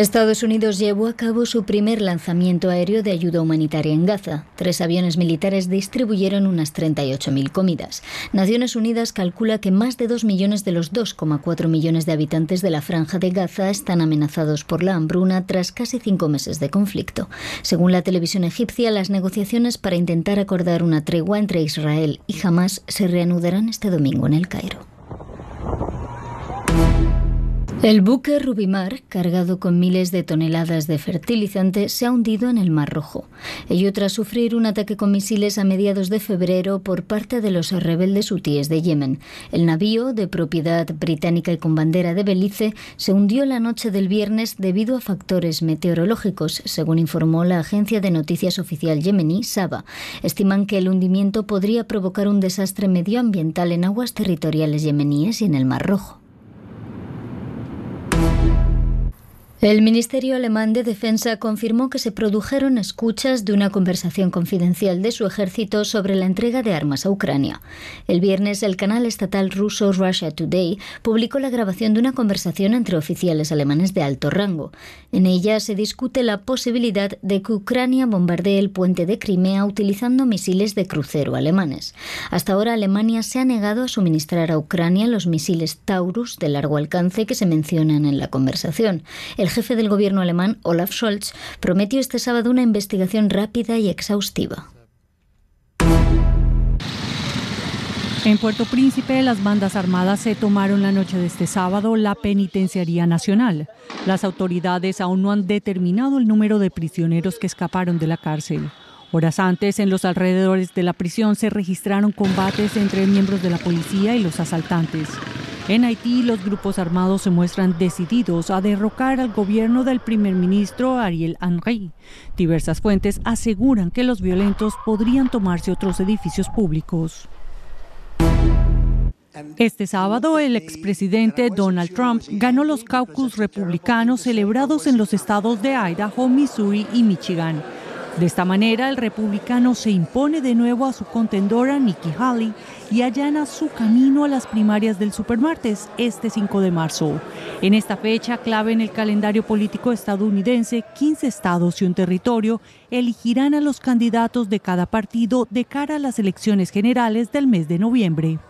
Estados Unidos llevó a cabo su primer lanzamiento aéreo de ayuda humanitaria en Gaza. Tres aviones militares distribuyeron unas 38.000 comidas. Naciones Unidas calcula que más de 2 millones de los 2,4 millones de habitantes de la franja de Gaza están amenazados por la hambruna tras casi cinco meses de conflicto. Según la televisión egipcia, las negociaciones para intentar acordar una tregua entre Israel y Hamas se reanudarán este domingo en el Cairo. El buque Rubimar, cargado con miles de toneladas de fertilizante, se ha hundido en el Mar Rojo. Ello tras sufrir un ataque con misiles a mediados de febrero por parte de los rebeldes hutíes de Yemen. El navío, de propiedad británica y con bandera de Belice, se hundió la noche del viernes debido a factores meteorológicos, según informó la agencia de noticias oficial yemení, Saba. Estiman que el hundimiento podría provocar un desastre medioambiental en aguas territoriales yemeníes y en el Mar Rojo. El Ministerio Alemán de Defensa confirmó que se produjeron escuchas de una conversación confidencial de su ejército sobre la entrega de armas a Ucrania. El viernes, el canal estatal ruso Russia Today publicó la grabación de una conversación entre oficiales alemanes de alto rango. En ella se discute la posibilidad de que Ucrania bombardee el puente de Crimea utilizando misiles de crucero alemanes. Hasta ahora, Alemania se ha negado a suministrar a Ucrania los misiles Taurus de largo alcance que se mencionan en la conversación. Jefe del gobierno alemán, Olaf Scholz, prometió este sábado una investigación rápida y exhaustiva. En Puerto Príncipe, las bandas armadas se tomaron la noche de este sábado la Penitenciaría Nacional. Las autoridades aún no han determinado el número de prisioneros que escaparon de la cárcel. Horas antes, en los alrededores de la prisión se registraron combates entre miembros de la policía y los asaltantes. En Haití, los grupos armados se muestran decididos a derrocar al gobierno del primer ministro Ariel Henry. Diversas fuentes aseguran que los violentos podrían tomarse otros edificios públicos. Este sábado, el expresidente Donald Trump ganó los caucus republicanos celebrados en los estados de Idaho, Missouri y Michigan. De esta manera, el republicano se impone de nuevo a su contendora Nikki Haley y allana su camino a las primarias del supermartes este 5 de marzo. En esta fecha clave en el calendario político estadounidense, 15 estados y un territorio elegirán a los candidatos de cada partido de cara a las elecciones generales del mes de noviembre.